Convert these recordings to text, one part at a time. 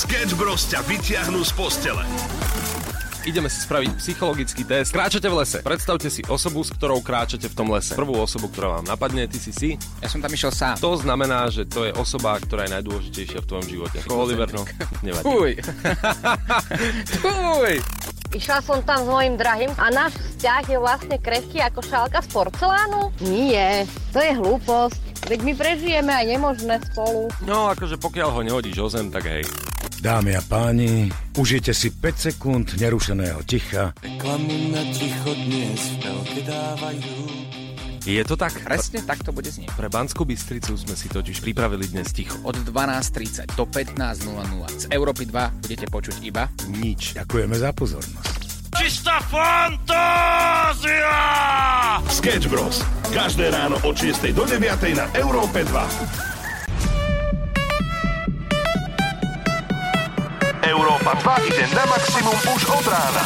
Sketch Bros ťa vyťahnú z postele. Ideme si spraviť psychologický test. Kráčate v lese. Predstavte si osobu, s ktorou kráčate v tom lese. Prvú osobu, ktorá vám napadne, ty si si. Ja som tam išiel sám. To znamená, že to je osoba, ktorá je najdôležitejšia v tvojom živote. Ako Oliver, no, nevadí. Fuj. Fuj. Išla som tam s mojim drahým a náš vzťah je vlastne krehký ako šálka z porcelánu? Nie, to je hlúposť. Veď my prežijeme aj nemožné spolu. No, akože pokiaľ ho nehodíš o zem, tak hej. Dámy a páni, užite si 5 sekúnd nerušeného ticha. Reklamu na ticho dnes v telke dávajú. Je to tak? Presne tak to bude znieť. Pre Banskú Bystricu sme si totiž pripravili dnes ticho. Od 12.30 do 15.00 z Európy 2 budete počuť iba Nič. Ďakujeme za pozornosť. Čistá fantázia! Sketch Bros. Každé ráno od 6 do 9 na Európe 2. Európa 2 ide na maximum už od rána.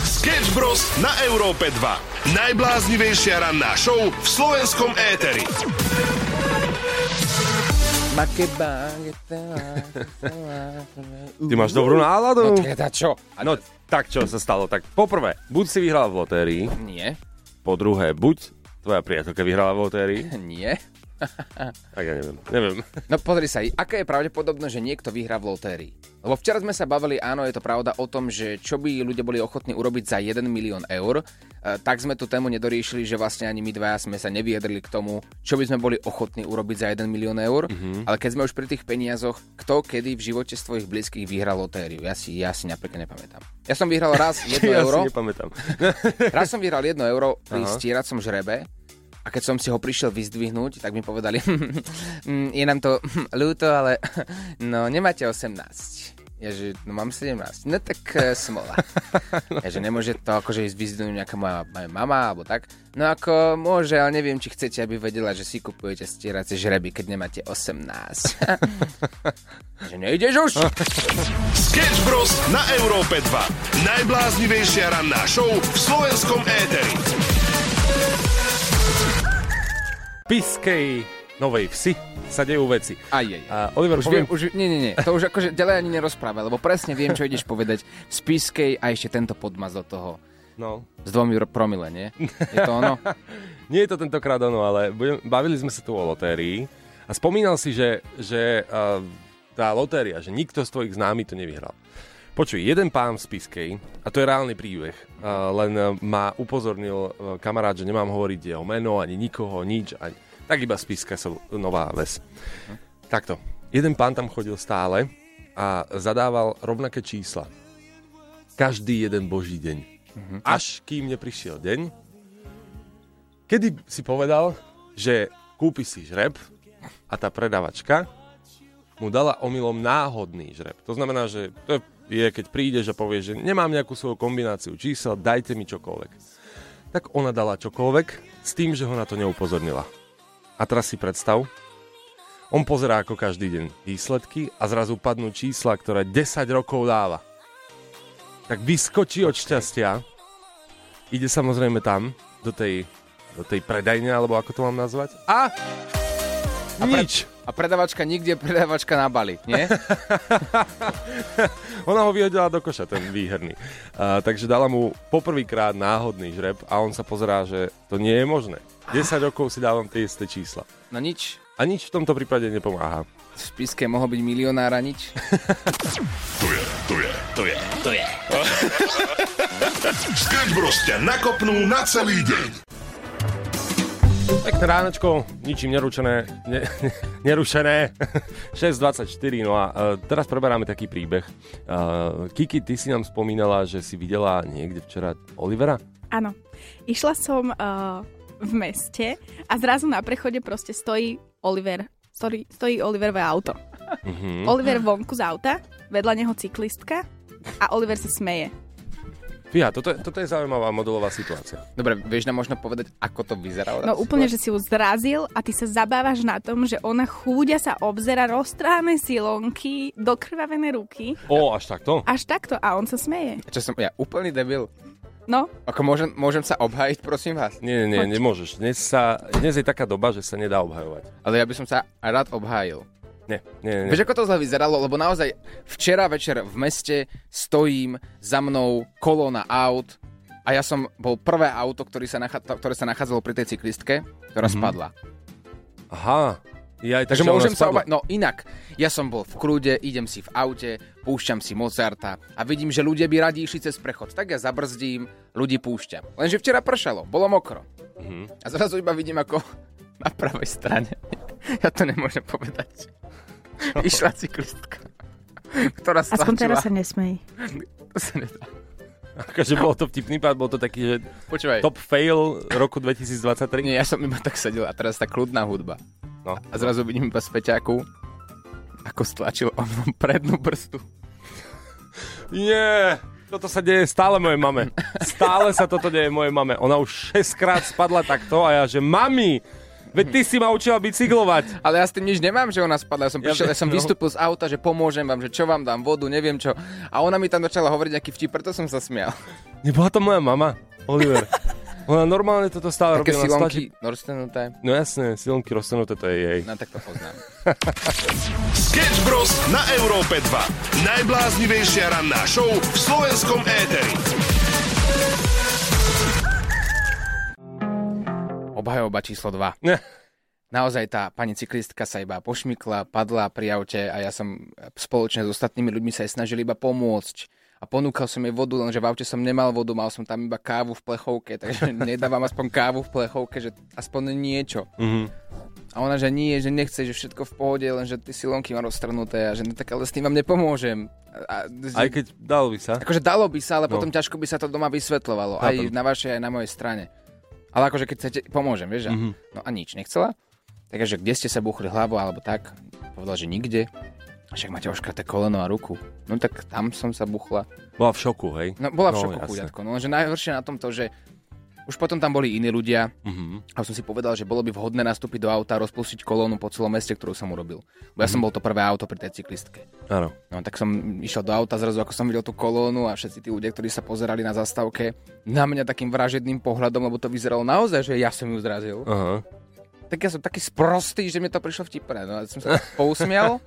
Sketch Bros. na Európe 2. Najbláznivejšia ranná show v slovenskom éteri. Ty máš dobrú náladu? No teda čo? No, tak čo sa stalo? Tak poprvé, buď si vyhral v lotérii, Nie, po druhé, buď tvoja priateľka vyhrala v lotérii, nie. tak ja neviem, neviem. No pozri sa, aká je pravdepodobnosť, že niekto vyhrá v lotérii? Lebo včera sme sa bavili, áno, je to pravda o tom, že čo by ľudia boli ochotní urobiť za 1 milión eur, e, tak sme tú tému nedoriešili, že vlastne ani my dvaja sme sa nevyjadrili k tomu, čo by sme boli ochotní urobiť za 1 milión eur. Mm-hmm. Ale keď sme už pri tých peniazoch, kto kedy v živote z tvojich blízkych vyhral lotériu? Ja si, ja si napríklad nepamätám. Ja som vyhral raz 1 ja euro. si nepamätám. Raz som vyhral 1 euro pri Aha. stieracom žrebe a keď som si ho prišiel vyzdvihnúť, tak mi povedali, "Mm, je nám to ľúto, ale no nemáte 18. Ja, že no mám 17. No tak e, smola. Ja, že nemôže to akože ísť vyzdvihnúť nejaká moja, moja mama alebo tak. No ako môže, ale neviem, či chcete, aby vedela, že si kupujete stieracie žreby, keď nemáte 18. že nejdeš už? Sketch Bros. na Európe 2. Najbláznivejšia ranná show v slovenskom éteri. Piskej Novej Vsi sa dejú veci. Aj, aj. A Oliver, Už poviem, viem, už, nie, nie, nie, to už akože ďalej ani nerozprávaj, lebo presne viem, čo ideš povedať v Spiskej a ešte tento podmaz do toho. no, S dvomi ro- promile, nie? Je to ono? nie je to tentokrát ono, ale budem, bavili sme sa tu o lotérii a spomínal si, že, že uh, tá lotéria, že nikto z tvojich známy to nevyhral. Počuj, jeden pán v Spiskej, a to je reálny príbeh, len uh, ma upozornil uh, kamarát, že nemám hovoriť jeho meno, ani nikoho, nič, ani, tak iba Spiska sa nová ves. Takto, jeden pán tam chodil stále a zadával rovnaké čísla. Každý jeden boží deň. Až kým neprišiel deň, kedy si povedal, že kúpi si žreb a tá predavačka mu dala omylom náhodný žreb. To znamená, že to je, keď prídeš a povieš, že nemám nejakú svoju kombináciu čísel, dajte mi čokoľvek. Tak ona dala čokoľvek s tým, že ho na to neupozornila. A teraz si predstav, on pozerá ako každý deň výsledky a zrazu padnú čísla, ktoré 10 rokov dáva. Tak vyskočí od šťastia, ide samozrejme tam, do tej, do tej predajne, alebo ako to mám nazvať, a, a nič. A predavačka nikde, predavačka na bali, nie? Ona ho vyhodila do koša, ten výherný. Uh, takže dala mu poprvýkrát náhodný žreb a on sa pozerá, že to nie je možné. 10 rokov si dávam tie isté čísla. No nič. A nič v tomto prípade nepomáha. V spiske mohol byť milionára nič. To je, to je, to je, to je. Sketch Bros. ťa nakopnú na celý deň. Pekné ránočko, ničím neručené, ne, nerušené, 6.24, no a uh, teraz preberáme taký príbeh. Uh, Kiki, ty si nám spomínala, že si videla niekde včera Olivera? Áno. Išla som uh, v meste a zrazu na prechode proste stojí Oliver. Stojí, stojí Oliverové auto. Mhm. Oliver vonku z auta, vedľa neho cyklistka a Oliver sa smeje. Fíha, toto, je- toto je zaujímavá modelová situácia. Dobre, vieš nám možno povedať, ako to vyzeralo? No úplne, že si ju zrazil a ty sa zabávaš na tom, že ona chúďa sa obzera roztráne silonky, dokrvavené ruky. O, až takto? Až takto a on sa smeje. Čo som, ja úplný debil. No, Ako môžem, môžem sa obhájiť, prosím vás? Nie, nie, nie, nemôžeš. Dnes, sa, dnes je taká doba, že sa nedá obhajovať. Ale ja by som sa rád obhájil. Nie, nie, nie. Vieš, ako to zle vyzeralo? Lebo naozaj včera večer v meste stojím za mnou kolóna aut a ja som bol prvé auto, ktorý sa nachá, ktoré sa nachádzalo pri tej cyklistke, ktorá mm-hmm. spadla. Aha. Ja aj Takže ona môžem sa obať... No inak, ja som bol v kľude, idem si v aute, púšťam si Mozarta a vidím, že ľudia by radi išli cez prechod. Tak ja zabrzdím, ľudí púšťam. Lenže včera pršalo, bolo mokro. Mhm. A zrazu iba vidím, ako na pravej strane, ja to nemôžem povedať, išla cyklistka, ktorá Aspoň stlačila... teraz sa nesmej. To sa nedá. Akože bol to vtipný pád, bol to taký, že Počúvaj, top fail roku 2023. nie, ja som iba tak sedel a teraz tá kľudná hudba. No. A zrazu vidím iba späťáku, ako stlačil o mnou prednú brzdu. Nie, toto sa deje stále mojej mame. Stále sa toto deje mojej mame. Ona už 6 krát spadla takto a ja, že mami, veď ty si ma učila bicyklovať. Ale ja s tým nič nemám, že ona spadla. Ja som, Ja prišiel, ja viem, som no. vystúpil z auta, že pomôžem vám, že čo vám dám, vodu, neviem čo. A ona mi tam začala hovoriť nejaký vtip, preto som sa smial. Nebola to moja mama, Oliver. Ona normálne toto stále robí. Také silonky stlačí- roztenuté. No jasné, silonky roztenuté, to je jej. No tak to poznám. Sketch Bros. na Európe 2. Najbláznivejšia ranná show v slovenskom éteri. Obhajoba číslo 2. Ne. Naozaj tá pani cyklistka sa iba pošmykla, padla pri aute a ja som spoločne s ostatnými ľuďmi sa jej snažil iba pomôcť. A ponúkal som jej vodu, lenže v aute som nemal vodu, mal som tam iba kávu v plechovke, takže nedávam aspoň kávu v plechovke, že aspoň niečo. Mhm. A ona, že nie, že nechce, že všetko v pohode, lenže tie silonky mám roztrhnuté a že no, tak ale s tým vám nepomôžem. A, Aj keď dal by sa. Akože dalo by sa, ale No. potom ťažko by sa to doma vysvetľovalo. Aj Chápem. na vašej, aj na mojej strane. Ale akože keď chcete, pomôžem, vieš? Mhm. Mm-hmm. No a nič, nechcela. Takže kde ste sa buchli hlavu alebo tak? Povedal, že nikde. Však máte oškraté koleno a ruku. No tak tam som sa buchla. Bola v šoku, hej? No bola v No, šoku chuďatko. No lenže najhoršie na tomto, že už potom tam boli iní ľudia Mhm. a som si povedal, že bolo by vhodné nastúpiť do auta a rozpustiť kolónu po celom meste, ktorú som urobil. Bo ja som bol to prvé auto pri tej cyklistke. Áno. No tak som išiel do auta zrazu, ako som videl tú kolónu a všetci tí ľudia, ktorí sa pozerali na zastávke, na mňa takým vražedným pohľadom, lebo to vyzeralo naozaj, že ja som ju zrazil. Aha. Tak ja som taký sprostý, že mi to prišlo vtipné. No a som sa pousmial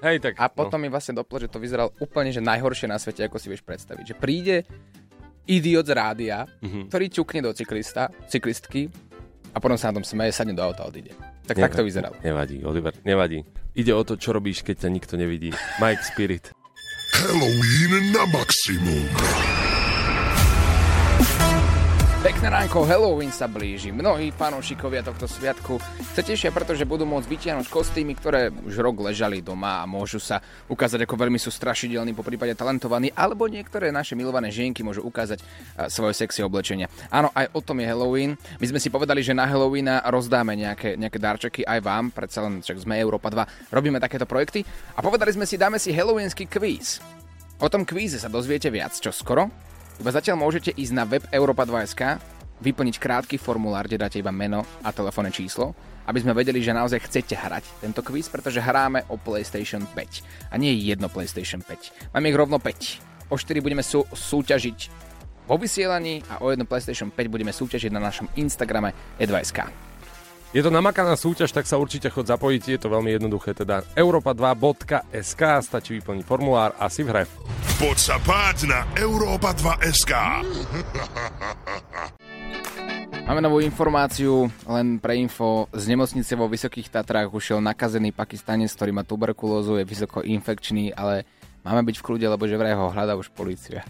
Hej, tak. a potom mi vlastne doplo, že to vyzeralo úplne že najhoršie na svete, ako si vieš predstaviť. Že príde idiot z rádia, Mhm. ktorý ťukne do cyklista, cyklistky a potom sa na tom smeje, sadne do auta a odíde. Tak No, tak to vyzeralo. Nevadí, Oliver, nevadí. Ide o to, čo robíš, keď ťa nikto nevidí. Mike Spirit. Halloween na maximum. Pekné ránko, Halloween sa blíži. Mnohí fanúšikovia tohto sviatku sa tešia, pretože budú môcť vytiahnuť kostýmy, ktoré už rok ležali doma a môžu sa ukázať, ako veľmi sú strašidelní, po prípade talentovaní, alebo niektoré naše milované žienky môžu ukázať svoje sexy oblečenia. Áno, aj o tom je Halloween. My sme si povedali, že na Halloweena rozdáme nejaké, nejaké darčeky aj vám, predsa len však sme Európa 2, robíme takéto projekty a povedali sme si, dáme si Halloweenský kvíz. O tom kvíze sa dozviete viac čo skoro. Iba zatiaľ môžete ísť na web europa2.sk, vyplniť krátky formulár, kde dáte iba meno a telefónne číslo, aby sme vedeli, že naozaj chcete hrať tento kvíz, pretože hráme o PlayStation 5. A nie jedno PlayStation 5. Máme ich rovno 5. O 4 budeme sú, súťažiť vo vysielaní a o jedno PlayStation 5 budeme súťažiť na našom Instagrame e2sk. Je to namakaná súťaž, tak sa určite chod zapojiť, je to veľmi jednoduché, teda europa2.sk, stačí vyplniť formulár a si v hre. Poď sa páť na Európa 2 SK. Máme novú informáciu, len pre info, z nemocnice vo Vysokých Tatrách ušiel nakazený pakistanec, ktorý má tuberkulózu, je vysoko infekčný, ale máme byť v kľude, lebo že vraj ho hľadá už policia.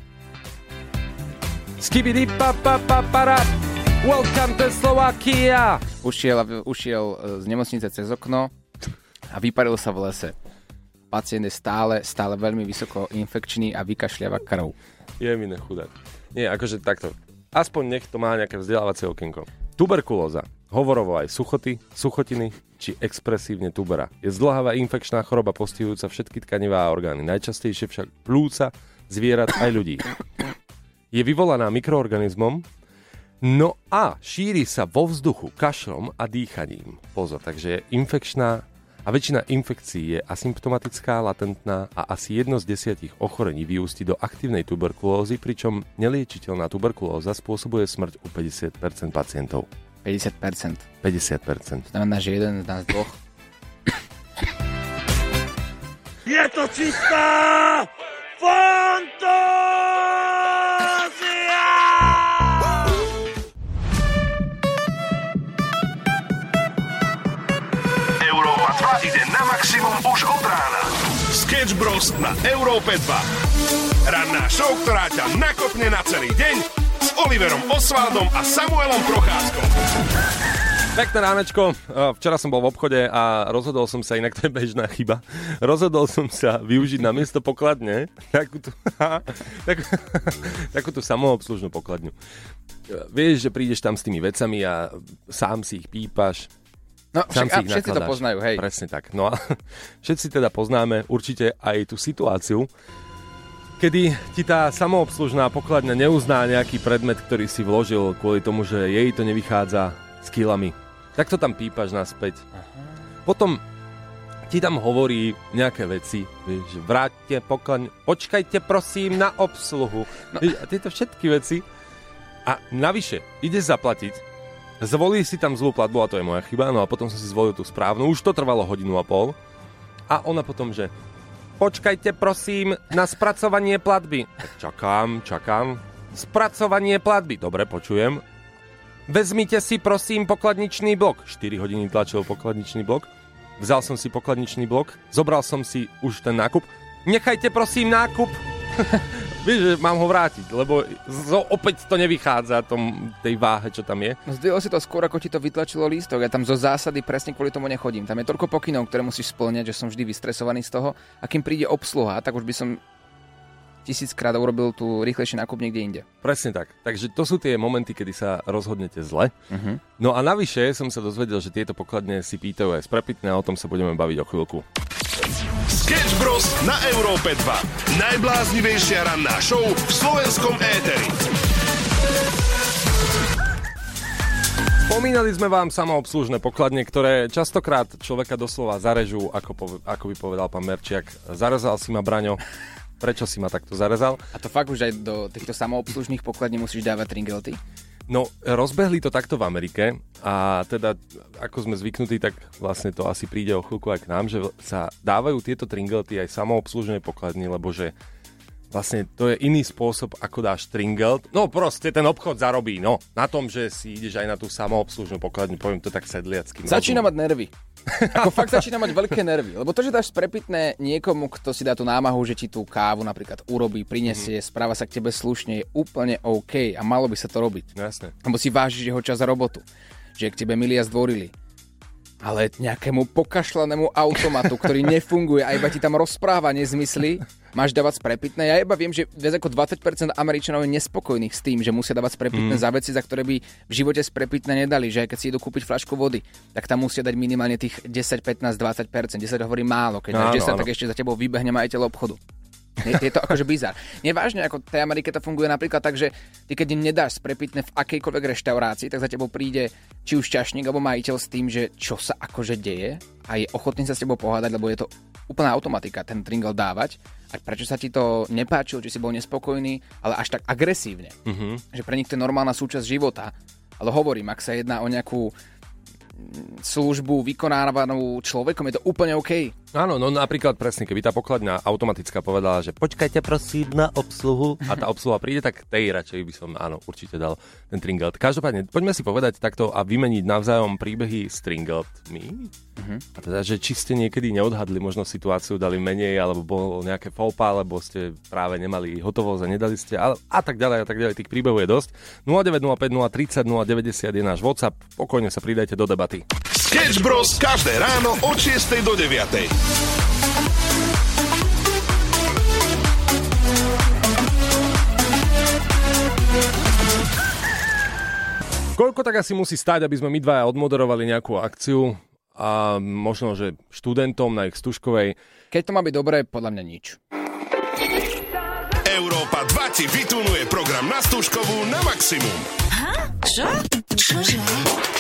Skibidi pa pa pa para. Welcome to Slovakia. Ušiel, ušiel e, z nemocnice cez okno a vyparil sa v lese. Pacient je stále, stále veľmi vysoko infekčný a vykašľava krv. Je mi nechudák. Nie, akože takto. Aspoň nech to má nejaké vzdelávacie okienko. Tuberkulóza, hovorovo aj suchoty, suchotiny či expresívne tubera. Je zdlhavá infekčná choroba postihujúca všetky tkanivá a orgány. Najčastejšie však plúca, zvierat aj ľudí. Je vyvolaná mikroorganizmom, no a šíri sa vo vzduchu kašlom a dýchaním. Pozor, takže je infekčná a väčšina infekcií je asymptomatická, latentná a asi jedno z desiatich ochorení vyústi do aktívnej tuberkulózy, pričom neliečiteľná tuberkulóza spôsobuje smrť u 50% pacientov. 50%. 50%. Znamená, že jeden z nás dvoch Je to čistá fantázia! Maximum už od rána. Sketch Bros. na Európe 2. Ranná show, ktorá ťa nakopne na celý deň s Oliverom Osvaldom a Samuelom Procházkom. Pekné ránečko. Uh, Včera som bol v obchode a rozhodol som sa, inak to je bežná chyba, rozhodol som sa využiť na miesto pokladne takúto, takú, takúto samoobslužnú pokladňu. Uh, Vieš, že prídeš tam s tými vecami a sám si ich pípaš, No, však, a všetci to nakladáš. poznajú, hej. Presne tak. No a všetci teda poznáme určite aj tú situáciu, kedy ti tá samoobslužná pokladňa neuzná nejaký predmet, ktorý si vložil kvôli tomu, že jej to nevychádza s kilami. Tak to tam pípaš naspäť. Potom ti tam hovorí nejaké veci, vieš, že vráťte pokladňu, počkajte prosím na obsluhu. No. Vieš, a tieto všetky veci. A navyše, ideš zaplatiť, Zvolí si tam zlú platbu a to je moja chyba, no a potom som si zvolil tú správnu, už to trvalo hodinu a pol. A ona potom, že počkajte prosím na spracovanie platby. Čakám, čakám. Spracovanie platby, dobre, počujem. Vezmite si prosím pokladničný blok. 4 hodiny tlačil pokladničný blok. Vzal som si pokladničný blok, zobral som si už ten nákup. Nechajte prosím nákup. Vieš, že mám ho vrátiť, lebo zo, opäť to nevychádza tom, tej váhe, čo tam je. Zdvihol si to skôr, ako ti to vytlačilo lístok. Ja tam zo zásady presne kvôli tomu nechodím. Tam je toľko pokynov, ktoré musíš splňať, že som vždy vystresovaný z toho. A kým príde obsluha, tak už by som tisíckrát urobil tu rýchlejší nákup niekde inde. Presne tak. Takže to sú tie momenty, kedy sa rozhodnete zle. Uh-huh. No a navyše som sa dozvedel, že tieto pokladne si pýtajú aj sprepitné a o tom sa budeme baviť o chvíľku. Sketch Bros. na Európe 2. Najbláznivejšia ranná show v slovenskom éteri. Spomínali sme vám samoobslužné pokladne, ktoré častokrát človeka doslova zarežú, ako, pove- ako by povedal pán Merčiak. Zarezal si ma, Braňo. Prečo si ma takto zarezal? A to fakt už aj do týchto samoobslužných pokladní musíš dávať tringelty? No, rozbehli to takto v Amerike a teda, ako sme zvyknutí, tak vlastne to asi príde o chvíľku aj k nám, že sa dávajú tieto tringelty aj samoobslužnej pokladni, lebo že vlastne to je iný spôsob, ako dáš tringelt. No proste ten obchod zarobí, no. Na tom, že si ideš aj na tú samoobslužnú pokladňu, poviem to tak sedliacky. Začína mať nervy. Ako fakt začína mať veľké nervy. Lebo to, že dáš sprepitné niekomu, kto si dá tú námahu, že ti tú kávu napríklad urobí, prinesie, mm. správa sa k tebe slušne, je úplne OK a malo by sa to robiť. No jasné. Lebo si vážiš jeho čas za robotu. Že k tebe milia zdvorili. Ale nejakému pokašľanému automatu, ktorý nefunguje a iba ti tam rozpráva nezmysly, máš dávať sprepitné. Ja iba viem, že viac ako 20% Američanov je nespokojných s tým, že musia dávať sprepitné mm. za veci, za ktoré by v živote sprepitné nedali. Že aj keď si idú kúpiť fľašku vody, tak tam musia dať minimálne tých 10, 15, 20%. 10 hovorí málo, keď dáš 10, tak ešte za tebou vybehne majiteľ obchodu. Je, je to akože bizar. Nevážne, ako v tej Amerike to funguje napríklad tak, že ty keď im nedáš sprepitné v akejkoľvek reštaurácii, tak za tebou príde či už čašník alebo majiteľ s tým, že čo sa akože deje a je ochotný sa s tebou pohádať, lebo je to úplná automatika ten tringel dávať. A prečo sa ti to nepáčilo, či si bol nespokojný, ale až tak agresívne. Mhm. Že pre nich to je normálna súčasť života. Ale hovorím, ak sa jedná o nejakú mm, službu vykonávanú človekom, je to úplne OK. Áno, no napríklad presne, keby tá pokladňa automatická povedala, že počkajte prosím na obsluhu a tá obsluha príde, tak tej radšej by som, áno, určite dal ten tringelt. Každopádne, poďme si povedať takto a vymeniť navzájom príbehy s tringeltmi. Mhm. A teda, že či ste niekedy neodhadli možno situáciu, dali menej, alebo bolo nejaké faupa, alebo ste práve nemali hotovosť a nedali ste, ale, a tak ďalej, a tak ďalej. Tých príbehov je dosť. 0905 030 090 je náš WhatsApp, pokojne sa pridajte do debaty. Sketch Bros. každé ráno od 6 do 9. Koľko tak asi musí stať, aby sme my dvaja odmoderovali nejakú akciu a možno, že študentom na ich stužkovej. Keď to má byť dobré, podľa mňa nič. Európa 2 ti vytunuje program na stúžkovú na maximum. Čo? Čože?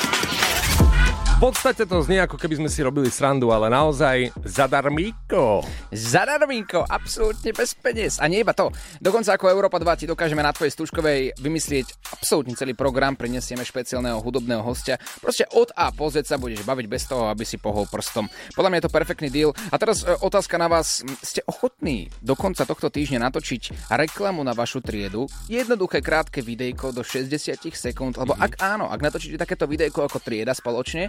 Podstate to znie ako keby sme si robili srandu, ale naozaj zadarmíko. Zadarmínko, absolútne bez peniaz. A nie iba to. Dokonca ako Európa 2 ti dokážeme na tvojej stužkovej vymyslieť absolútne celý program, prinesieme špeciálneho hudobného hostia. Proste od A po Z sa budeš baviť bez toho, aby si pohol prstom. Podľa mňa je to perfektný deal. A teraz e, otázka na vás. Ste ochotní do konca tohto týždňa natočiť reklamu na vašu triedu? Jednoduché krátke videjko do 60 sekúnd, lebo ak áno, ak natočíte takéto videjko ako trieda spoločne,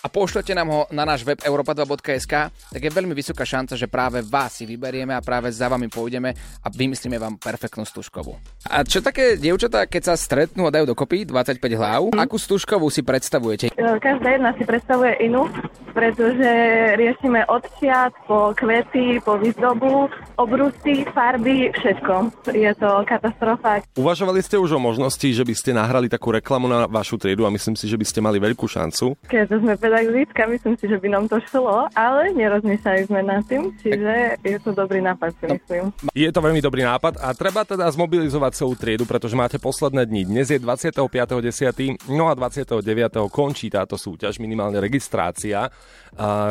a pošlete nám ho na náš web europa2.sk, tak je veľmi vysoká šanca, že práve vás si vyberieme a práve za vami pôjdeme a vymyslíme vám perfektnú stužkovú. A čo také dievčatá, keď sa stretnú a dajú dokopy 25 hlav, mm. akú stužkovú si predstavujete? Každá jedna si predstavuje inú, pretože riešime od šiat po kvety, po výzdobu, obrusy, farby, všetko. Je to katastrofa. Uvažovali ste už o možnosti, že by ste nahrali takú reklamu na vašu triedu a myslím si, že by ste mali veľkú šancu? Keď sme pedagogická, myslím si, že by nám to šlo, ale nerozmýšľali sme nad tým, čiže je to dobrý nápad, si myslím. Je to veľmi dobrý nápad a treba teda zmobilizovať celú triedu, pretože máte posledné dni. Dnes je 25.10. no a 29. končí táto súťaž, minimálne registrácia,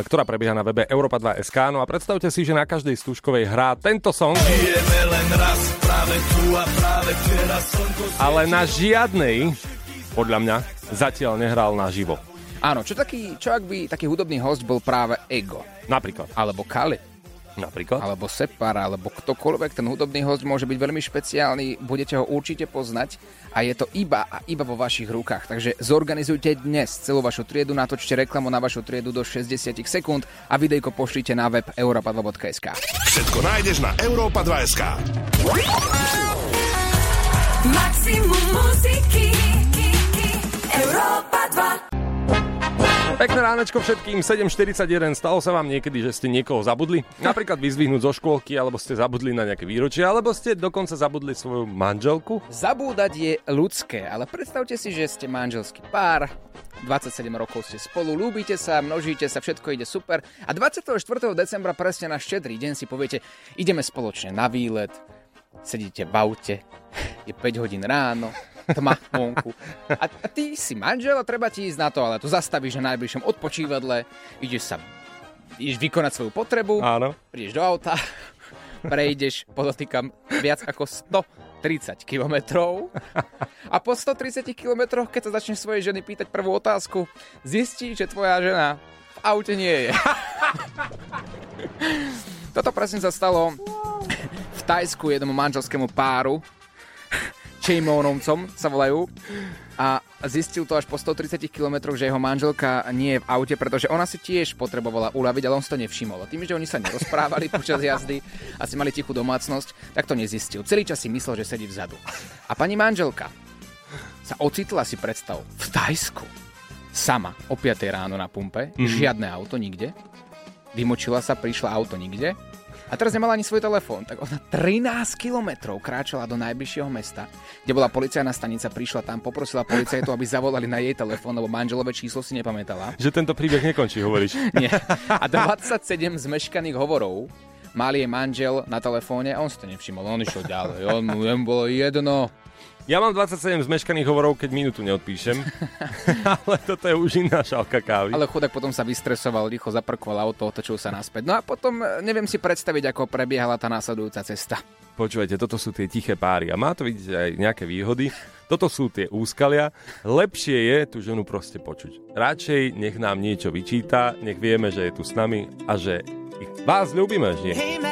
ktorá prebieha na webe Europa 2 SK. No a predstavte si, že na každej stúžkovej hrá tento song. Raz, práve tu a práve Ale na žiadnej, podľa mňa, zatiaľ nehral naživo. Áno, čo, taký, čo ak by taký hudobný host bol práve Ego? Napríklad. Alebo Kali. Napríklad? Alebo Separa, alebo ktokoľvek. Ten hudobný host môže byť veľmi špeciálny, budete ho určite poznať a je to iba a iba vo vašich rukách. Takže zorganizujte dnes celú vašu triedu, natočte reklamu na vašu triedu do 60 sekúnd a videjko pošlite na web europa2.sk. Všetko nájdeš na europa2.sk. Maximum muziky Europa 2 Pekné ránečko všetkým, 7.41, stalo sa vám niekedy, že ste niekoho zabudli? Napríklad vyzvihnúť zo škôlky, alebo ste zabudli na nejaké výročie, alebo ste dokonca zabudli svoju manželku? Zabúdať je ľudské, ale predstavte si, že ste manželský pár, 27 rokov ste spolu, ľúbite sa, množíte sa, všetko ide super a 24. decembra presne na štedrý deň si poviete, ideme spoločne na výlet, sedíte v aute, je 5 hodín ráno, tma vonku. A, a ty si manžel a treba ti ísť na to, ale tu zastavíš na najbližšom odpočívadle, ideš sa ideš vykonať svoju potrebu, Áno. prídeš do auta, prejdeš, podotýkam, viac ako 130 kilometrov a po 130 kilometroch, keď sa začneš svojej ženy pýtať prvú otázku, zistí, že tvoja žena v aute nie je. Toto presne sa stalo v Tajsku jednomu manželskému páru, Chejmonovcom sa volajú. A zistil to až po 130 km, že jeho manželka nie je v aute, pretože ona si tiež potrebovala uľaviť, ale on si to nevšimol. Tým, že oni sa nerozprávali počas jazdy a si mali tichú domácnosť, tak to nezistil. Celý čas si myslel, že sedí vzadu. A pani manželka sa ocitla si predstav v Tajsku. Sama o 5 ráno na pumpe, mm-hmm. žiadne auto nikde. Vymočila sa, prišla auto nikde a teraz nemala ani svoj telefón, tak ona 13 kilometrov kráčala do najbližšieho mesta, kde bola policajná stanica, prišla tam, poprosila policajtov, aby zavolali na jej telefón, lebo manželové číslo si nepamätala. Že tento príbeh nekončí, hovoríš. Nie. A 27 zmeškaných hovorov mal jej manžel na telefóne a on si to nevšimol, on išiel ďalej, on mu bolo jedno. Ja mám 27 zmeškaných hovorov, keď minútu neodpíšem. Ale toto je už iná šálka kávy. Ale chudák potom sa vystresoval, rýchlo zaparkoval auto, otočil sa naspäť. No a potom e, neviem si predstaviť, ako prebiehala tá následujúca cesta. Počúvajte, toto sú tie tiché páry a má to vidieť aj nejaké výhody. Toto sú tie úskalia. Lepšie je tú ženu proste počuť. Radšej nech nám niečo vyčíta, nech vieme, že je tu s nami a že ich vás ľúbime, že Hey,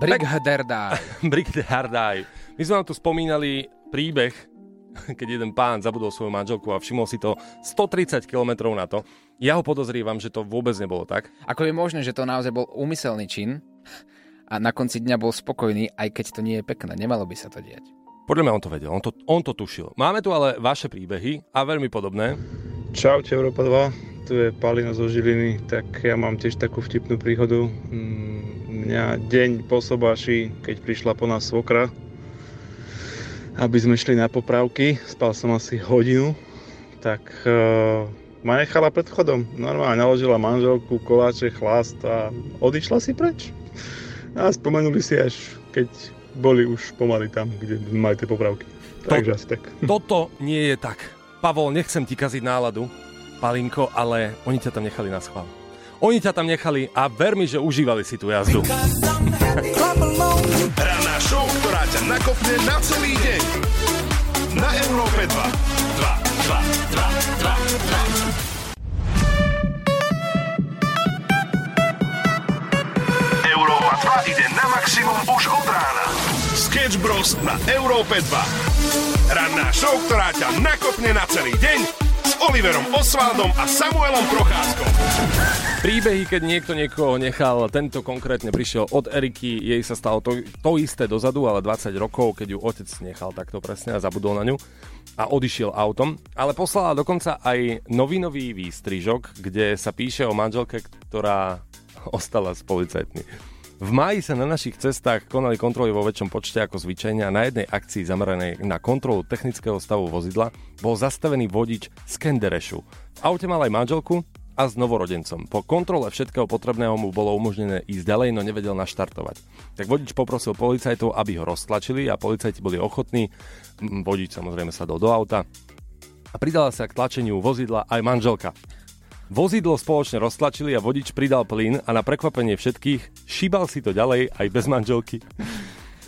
Brighaderdaj. Brighaderdaj. My sme vám tu spomínali príbeh, keď jeden pán zabudol svoju manželku a všimol si to 130 km na to. Ja ho podozrievam, že to vôbec nebolo tak. Ako je možné, že to naozaj bol úmyselný čin a na konci dňa bol spokojný, aj keď to nie je pekné. Nemalo by sa to diať. Podľa mňa on to vedel, on to, on to tušil. Máme tu ale vaše príbehy a veľmi podobné. Čaute Európa 2, tu je Palino zo Žiliny, tak ja mám tiež takú vtipnú príhodu. Mm, mňa deň po sobáši, keď prišla po nás svokra, aby sme šli na popravky, spal som asi hodinu, tak uh, ma nechala pred vchodom. Normálne naložila manželku, koláče, chlast a odišla si preč. A spomenuli si až, keď boli už pomaly tam, kde mali tie popravky. Takže asi tak. Toto nie je tak. Pavol, nechcem ti kaziť náladu, Palinko, ale oni ťa tam nechali na schvál. Oni ťa tam nechali a ver mi, že užívali si tú jazdu. Ranná show, ktorá ťa nakopne na celý deň. Na Európe 2. 2, 2, 2, 2, 2. Európa 2 ide na maximum už od rána. Sketch Bros. na Európe 2. Ranná show, ktorá ťa nakopne na celý deň s Oliverom Osvaldom a Samuelom Procházkom. Príbehy, keď niekto niekoho nechal, tento konkrétne prišiel od Eriky, jej sa stalo to, to isté dozadu, ale 20 rokov, keď ju otec nechal takto presne a zabudol na ňu a odišiel autom. Ale poslala dokonca aj novinový výstrižok, kde sa píše o manželke, ktorá ostala s policajtmi. V máji sa na našich cestách konali kontroly vo väčšom počte ako zvyčajne a na jednej akcii zameranej na kontrolu technického stavu vozidla bol zastavený vodič z Kenderešu. V aute mal aj manželku a s novorodencom. Po kontrole všetkého potrebného mu bolo umožnené ísť ďalej, no nevedel naštartovať. Tak vodič poprosil policajtov, aby ho roztlačili a policajti boli ochotní. Mm, Vodič samozrejme sadol do auta a pridala sa k tlačeniu vozidla aj manželka. Vozidlo spoločne roztlačili a vodič pridal plyn a na prekvapenie všetkých šíbal si to ďalej aj bez manželky.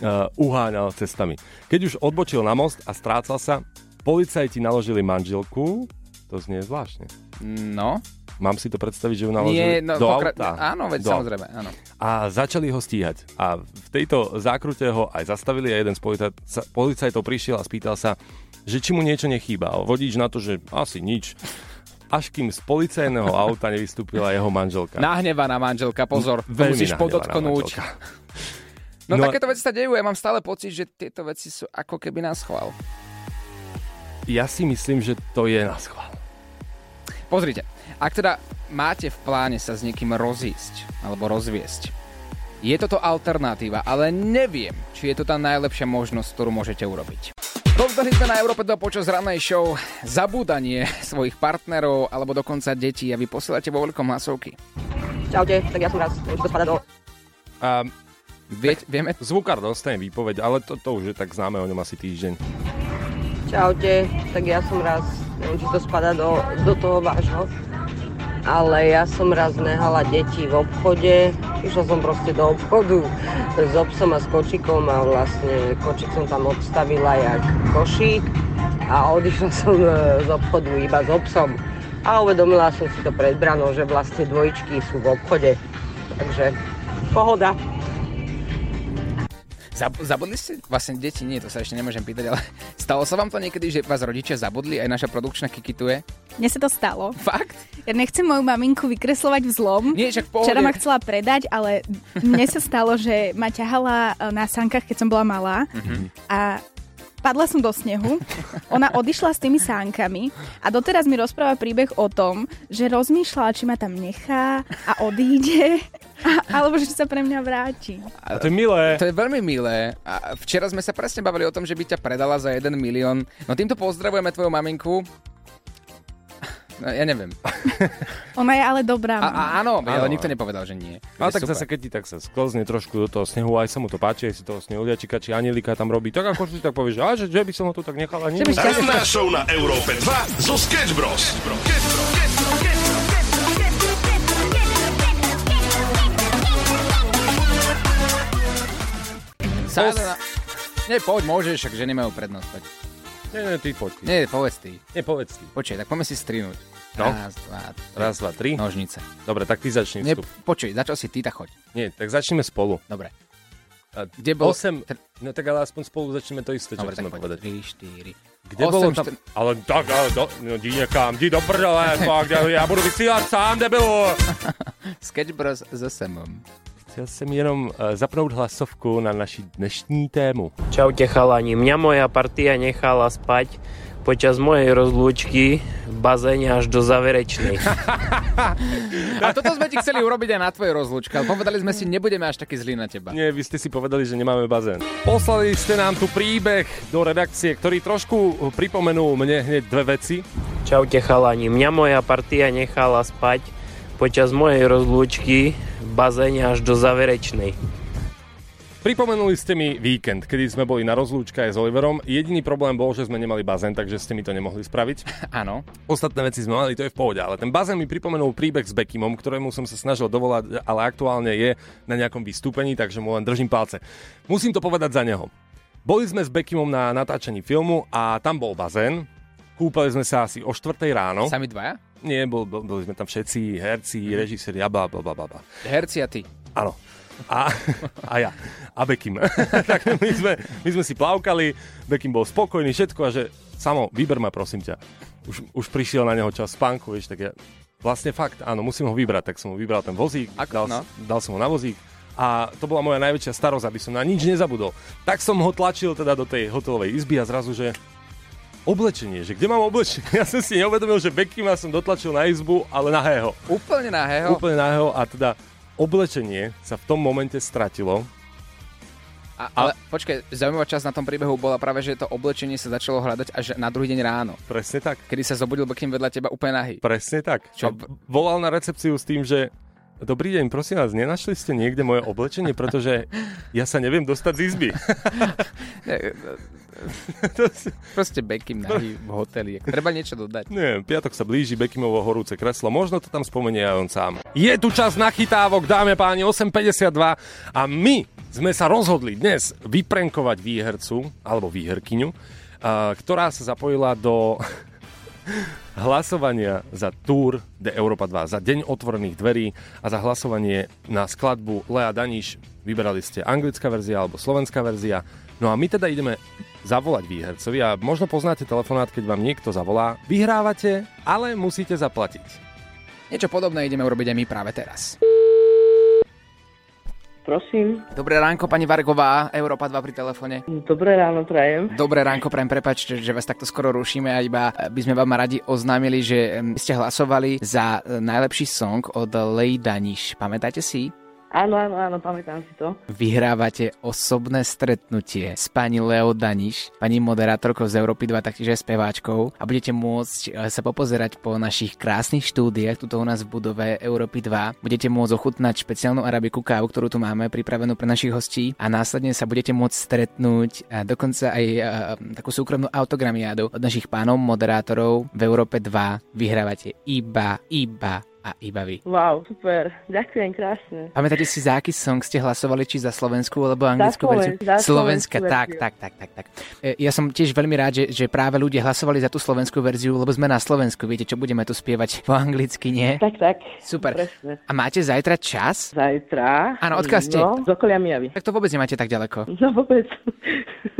Uh, uháňal cestami. Keď už odbočil na most a strácal sa, policajti naložili manželku, to znie zvláštne. No. Mám si to predstaviť, že ju naložili Nie, no, do pokra- auta? Áno, veď Do- samozrejme, áno. A začali ho stíhať. A v tejto zákrute ho aj zastavili a jeden z policajtov prišiel a spýtal sa, že či mu niečo nechýba. Vodič na to, že asi nič. Až kým z policajného auta nevystúpila jeho manželka. Nahnevaná manželka, pozor, to Veľmi musíš podotknúť. No, No takéto veci sa dejú, ja mám stále pocit, že tieto veci sú ako keby na schvál. Ja si myslím, že to je na schvál. Pozrite, ak teda máte v pláne sa s niekým rozísť alebo rozviesť, je toto alternatíva, ale neviem, či je to tá najlepšia možnosť, ktorú môžete urobiť. Rozdali sme na Európe 2 počas rannej show zabúdanie svojich partnerov alebo dokonca detí a vy posielate vo veľkom hlasovky. Čaute, tak ja som raz, už to spada do... A Vie, vieme? Zvukár dostane výpoveď, ale to, to už je tak známe o ňom asi týždeň. Čaute, tak ja som raz, neviem, či to spada do, do toho vášho, ale ja som raz nehala deti v obchode, išla som proste do obchodu s obsom a s kočikom a vlastne kočik som tam odstavila jak košík a odišla som e, z obchodu iba s obsom. A uvedomila som si to pred branou, že vlastne dvojičky sú v obchode. Takže pohoda. Zab- zabudli ste? Vlastne deti nie, to sa ešte nemôžem pýtať, ale stalo sa vám to niekedy, že vás rodičia zabudli, aj naša produkčná kikituje? Mne sa to stalo. Fakt? Ja nechcem moju maminku vykreslovať vzlom. Nie, však pohode. Včera ma chcela predať, ale mne sa stalo, že ma ťahala e, na sánkach, keď som bola malá Mhm. a padla som do snehu, ona odišla s tými sánkami a doteraz mi rozpráva príbeh o tom, že rozmýšľala, či ma tam nechá a odíde, a, alebo že sa pre mňa vráti. A to je milé. To je veľmi milé. A včera sme sa presne bavili o tom, že by ťa predala za 1 milión. No týmto pozdravujeme tvoju maminku. No, ja neviem. Ona je ale dobrá. A, a áno, ale Áno. nikto nepovedal, že nie. A Je tak super. zase, keď ti tak sa sklzne trošku do toho snehu, aj sa mu to páči, aj si toho snehuliačika či anielika tam robí, tak ako si tak povieš, že, a, že, že by som ho tu tak nechal a nie. Ranná show na Európe 2 zo Sketch Bros. Sále na... Nie, poď, môžeš, však ženy majú prednosť. Poď. Nie, nie, ty poď. Ty. Nie, povedz ty. Nie, povedz ty. Počkej, tak poďme si strinúť. No. Raz, dva, tri. Raz, dva, tri. Nožnice. Dobre, tak ty začni vstup. počuj, začal si ty, tak choď. Nie, tak začneme spolu. Dobre. A Kde bol... 8, no tak ale aspoň spolu začneme to isté, čo Dobre, chceme povedať. 3, 4. Kde bolo tam... Ale tak, ale do, no, jdi někam, jdi do prdele, fakt, já, já budu vysílat sám, debilu. Sketch Bros se semom. Chtěl jsem jenom uh, zapnout hlasovku na naši dnešní tému. Čaute chalani, mňa moja partia nechala spať počas mojej rozlúčky v bazéne až do záverečnej. A toto sme ti chceli urobiť aj na tvojej rozlúčke, ale povedali sme si, nebudeme až taký zlí na teba. Nie, vy ste si povedali, že nemáme bazén. Poslali ste nám tu príbeh do redakcie, ktorý trošku pripomenul mne hneď dve veci. Čaute chalani, mňa moja partia nechala spať počas mojej rozlúčky v bazéne až do záverečnej. Pripomenuli ste mi víkend, kedy sme boli na rozlúčke aj s Oliverom. Jediný problém bol, že sme nemali bazén, takže ste mi to nemohli spraviť. Áno. Ostatné veci sme mali, to je v pohode, ale ten bazén mi pripomenul príbeh s Bekimom, ktorému som sa snažil dovolať, ale aktuálne je na nejakom vystúpení, takže mu len držím palce. Musím to povedať za neho. Boli sme s Bekimom na natáčaní filmu a tam bol bazén. Kúpali sme sa asi o 4 ráno. Sami dvaja? Nie, bol, bol, boli sme tam všetci, herci, režiséri a bla, bla, bla. bla. Herci a ty. Áno. A, a ja. A Bekim. tak my sme, my sme si plavkali, Bekim bol spokojný, všetko a že samo, vyber ma prosím ťa. Už, už prišiel na neho čas spánku, vieš, tak ja vlastne fakt, áno, musím ho vybrať, tak som mu vybral ten vozík, Ako? dal, No. dal som ho na vozík a to bola moja najväčšia starosť, aby som na nič nezabudol. Tak som ho tlačil teda do tej hotelovej izby a zrazu, že oblečenie, že kde mám oblečenie? Ja som si neuvedomil, že Bekima som dotlačil na izbu, ale nahého. Úplne nahého? Úplne nahého a teda oblečenie sa v tom momente stratilo. A, ale počkaj, zaujímavá časť na tom príbehu bola práve, že to oblečenie sa začalo hľadať až na druhý deň ráno. Presne tak. Kedy sa zobudil Bekim vedľa teba úplne nahý. Presne tak. Čo? A volal na recepciu s tým, že Dobrý deň, prosím vás, nenašli ste niekde moje oblečenie, pretože ja sa neviem dostať z izby. Proste Bekim nahý v hoteli. Treba niečo dodať. Nie, piatok sa blíži, Bekimovo horúce kreslo, možno to tam spomenie aj on sám. Je tu čas nachytávok, dáme páni, 8.52 a my sme sa rozhodli dnes vyprenkovať výhercu, alebo výherkyňu, ktorá sa zapojila do hlasovania za Tour de Europa 2, za Deň otvorených dverí a za hlasovanie na skladbu Lea Daniš. Vyberali ste anglická verzia alebo slovenská verzia. No a my teda ideme zavolať výhercovi a možno poznáte telefonát, keď vám niekto zavolá. Vyhrávate, ale musíte zaplatiť. Niečo podobné ideme urobiť aj my práve teraz. Prosím. Dobré ránko, pani Vargová, Európa 2 pri telefóne. Dobré ráno, prajem. Dobré ránko, prajem, prepačte, že vás takto skoro rušíme a iba by sme vám radi oznámili, že em, ste hlasovali za e, najlepší song od Lej Daniš. Pamätáte si? Áno, áno, áno, pamätám si to. Vyhrávate osobné stretnutie s pani Leo Daniš, pani moderátorkou z Európy 2, taktiež aj speváčkou a budete môcť e, sa popozerať po našich krásnych štúdiách tuto u nás v budove Európy 2. Budete môcť ochutnať špeciálnu arabiku kávu, ktorú tu máme pripravenú pre našich hostí a následne sa budete môcť stretnúť a dokonca aj a, takú súkromnú autogramiádu od našich pánov moderátorov v Európe 2. Vyhrávate iba, iba a iba vy. Wow, super. Ďakujem krásne. Pamätáte si, za aký song ste hlasovali, či za slovenskú alebo anglickú verziu? Slovenska, tak, tak, tak, tak, tak. E, Ja som tiež veľmi rád, že, že práve ľudia hlasovali za tú slovenskú verziu, lebo sme na Slovensku. Viete, čo budeme tu spievať po anglicky, nie? Tak, tak. Super. Presne. A máte zajtra čas? Zajtra? Áno, odkiaľ ste? No, z okolia Mijavy. Tak to vôbec nemáte tak ďaleko. No vôbec.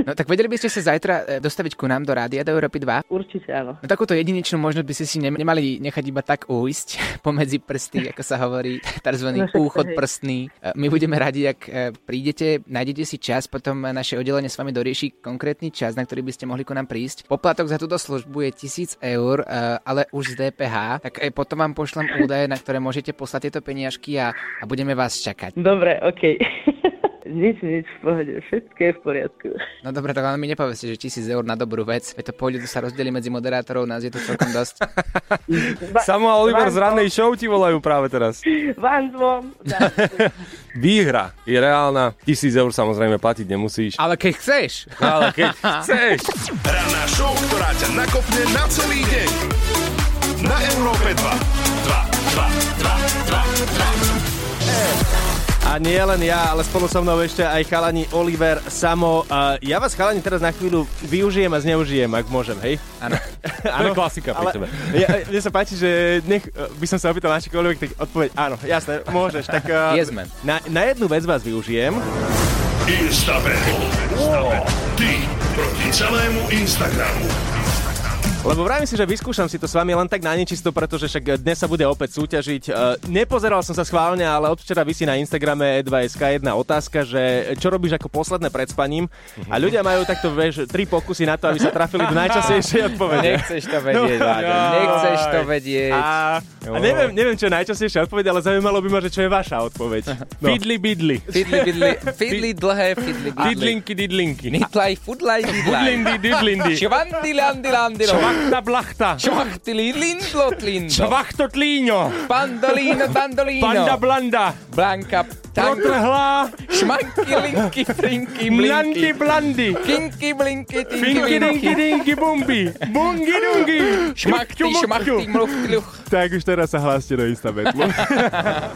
No tak vedeli by ste sa zajtra e, dostaviť ku nám do rádia, do Európy 2? Určite áno. No takúto jedinečnú možnosť by ste si nem- nemali nechať iba tak ujsť pomedzi prsty, ako sa hovorí, tzv. No úchod prstný. E, My budeme radi, ak e, prídete, nájdete si čas, potom naše oddelenie s vami dorieši konkrétny čas, na ktorý by ste mohli ku nám prísť. Poplatok za túto službu je 1000 eur, e, ale už z DPH, tak aj potom vám pošlem údaje, na ktoré môžete poslať tieto peniažky a, a budeme vás čakať. Dobre, okej. nič, nič, v pohode. Všetko je v poriadku. No dobre, tak ale mi nepovedzte, že 1000 eur na dobrú vec. Veď to pôjde, to sa rozdelí medzi moderátorov, nás je tu celkom dosť. Samo a Oliver z rannej show ti volajú práve teraz. Vám zvom. Výhra je reálna, tisíc eur samozrejme platiť nemusíš. Ale keď chceš. Ale keď chceš. Ranná show, ktorá ťa nakopne na celý deň. Na Európe 2. 2, 2, 2, 2, 2. A nie len ja, ale spolu so mnou ešte aj chalani Oliver, Samo. A ja vás chalani teraz na chvíľu využijem a zneužijem, ak môžem, hej? Áno. To je klasika pri tebe. Ja, mne sa páči, že nech eh, by som sa opýtal na čokoľvek, tak odpoveď áno, jasné, môžeš. Tak, eh, Yes, man. na, na jednu vec vás využijem. Instabe. Ty proti celému Instagramu. Lebo vravím si, že vyskúšam si to s vami len tak na nečisto, pretože však dnes sa bude opäť súťažiť. E, Nepozeral som sa schválne, ale od včera vysí na Instagrame E2SK jedna otázka, že čo robíš ako posledné pred spaním. A ľudia majú takto, vieš, tri pokusy na to, aby sa trafili do najčastejšej odpovede. Nechceš to vedieť, Láďo, nechceš to vedieť. A, a neviem, neviem, čo je najčastejšia odpoveď, ale zaujímalo by ma, že čo je vaša odpoveď. No. Fidli bidli. Fidli, bidli, fidli dlhé, fidli, bidli. Didlinky, didlinky. Nitlaj, fudlaj, didlaj. Didlindy, didlindy. Švandy, landy, landy, lo. Šmachta blachta. Šmachtili lindlotlin. Švachtotlíňo. Pandolino, dandolino. Panda blanda. Blanka. Tango. Protrhlá. Šmanky, linky, frinky, Mlandy blinky. blandy. Kinky, blinky, tinky, Finky dinky dinky bumby. Bungy dungy. Šmachty, šmachty, mluchty, luch. Tak už teraz sa hláste do Instabetlu.